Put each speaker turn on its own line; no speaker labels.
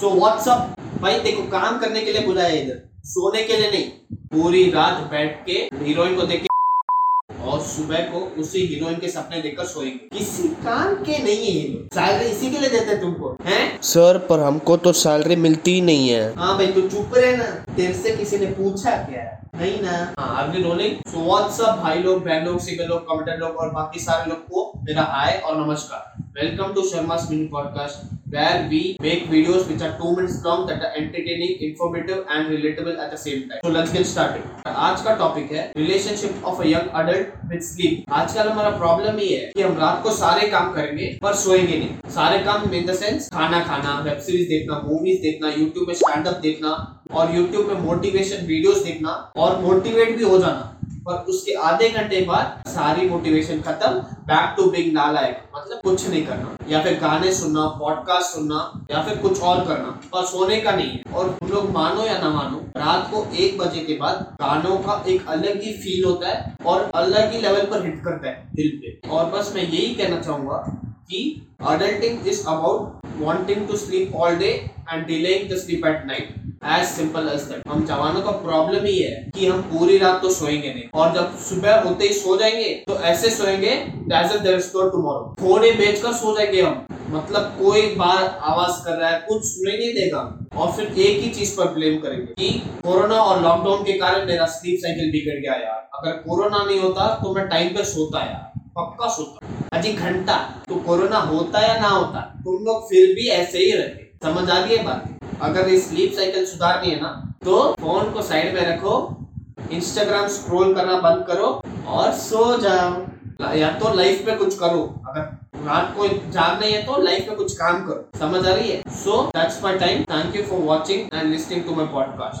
So what's up भाई देखो काम करने के लिए बुलाया है इधर। सोने के लिए नहीं पूरी रात बैठ के हीरोइन को देख के और सुबह को उसी हीरोइन के सपने देखकर सोएँगे। किसी काम के नहीं है ये सैलरी इसी के लिए देते हैं तुमको हैं?
सर पर हमको तो सैलरी मिलती ही नहीं है।
हाँ भाई तू चुप रहे ना। तेरे से किसी ने पूछा क्या? नहीं ना। हाँ आर रोलिंग सो व्हाट्सअप भाई लोग बहन लोग सिंगल लोग कमेंटर लोग और बाकी सारे लोग को मेरा हाय और नमस्कार। Welcome to Sharma mini podcast where we make videos which are two minutes long that are entertaining, informative and relatable at the same time. So, let's get started. आज का टॉपिक है relationship of young adult with sleep आजकल हमारा problem ये है कि हम रात को सारे काम करेंगे पर सोएँगे नहीं। सारे काम इन द सेंस खाना खाना वेब सीरीज़ देखना मूवीज़ देखना यूट्यूब में स्टैंड अप देखना और यूट्यूब में मोटिवेशन वीडियोस देखना और मोटिवेट भी हो जाना। पर उसके आधे घंटे बाद सारी मोटिवेशन खत्म बैक टू बिग नालायक। मतलब कुछ नहीं करना। या फिर गाने सुनना पॉडकास्ट सुनना, या फिर कुछ और करना। पर सोने का नहीं। है और तुम लोग मानो या ना मानो, रात को एक बजे के बाद गानों का एक अलग ही फील होता है और अलग ही लेवल पर हिट करता है दिल पे। और बस मैं यही कहना चाहूँगा कि adulting is about wanting to sleep all day and delaying the sleep at night as simple as that हम जवानों का प्रॉब्लम ही है कि हम पूरी रात तो सोएँगे नहीं। और जब सुबह होते ही सो जाएँगे तो ऐसे सोएँगे टुमारो थोड़े बेचकर सो जाएँगे हम। मतलब कोई बार आवाज़ कर रहा है, कुछ सुनाई नहीं देगा। और फिर एक ही चीज़ पर ब्लेम करेंगे कि कोरोना और लॉकडाउन के कारण मेरा स्लीप साइकिल बिगड़ गया यार। अगर कोरोना नहीं होता तो मैं टाइम पे सोता यार। पक्का सोता। अजी घंटा। तो कोरोना होता या ना होता, तुम लोग फिर भी ऐसे ही रहते समझ आ गई बात? अगर ये स्लीप साइकिल सुधारनी है ना तो फ़ोन को साइड में रखो इंस्टाग्राम स्क्रॉल करना बंद करो और सो जाओ। या तो लाइफ में कुछ करो। अगर रात को जाग नहीं है तो लाइफ में कुछ काम करो। समझ आ रही है? So that's my time thank you for watching and listening to my podcast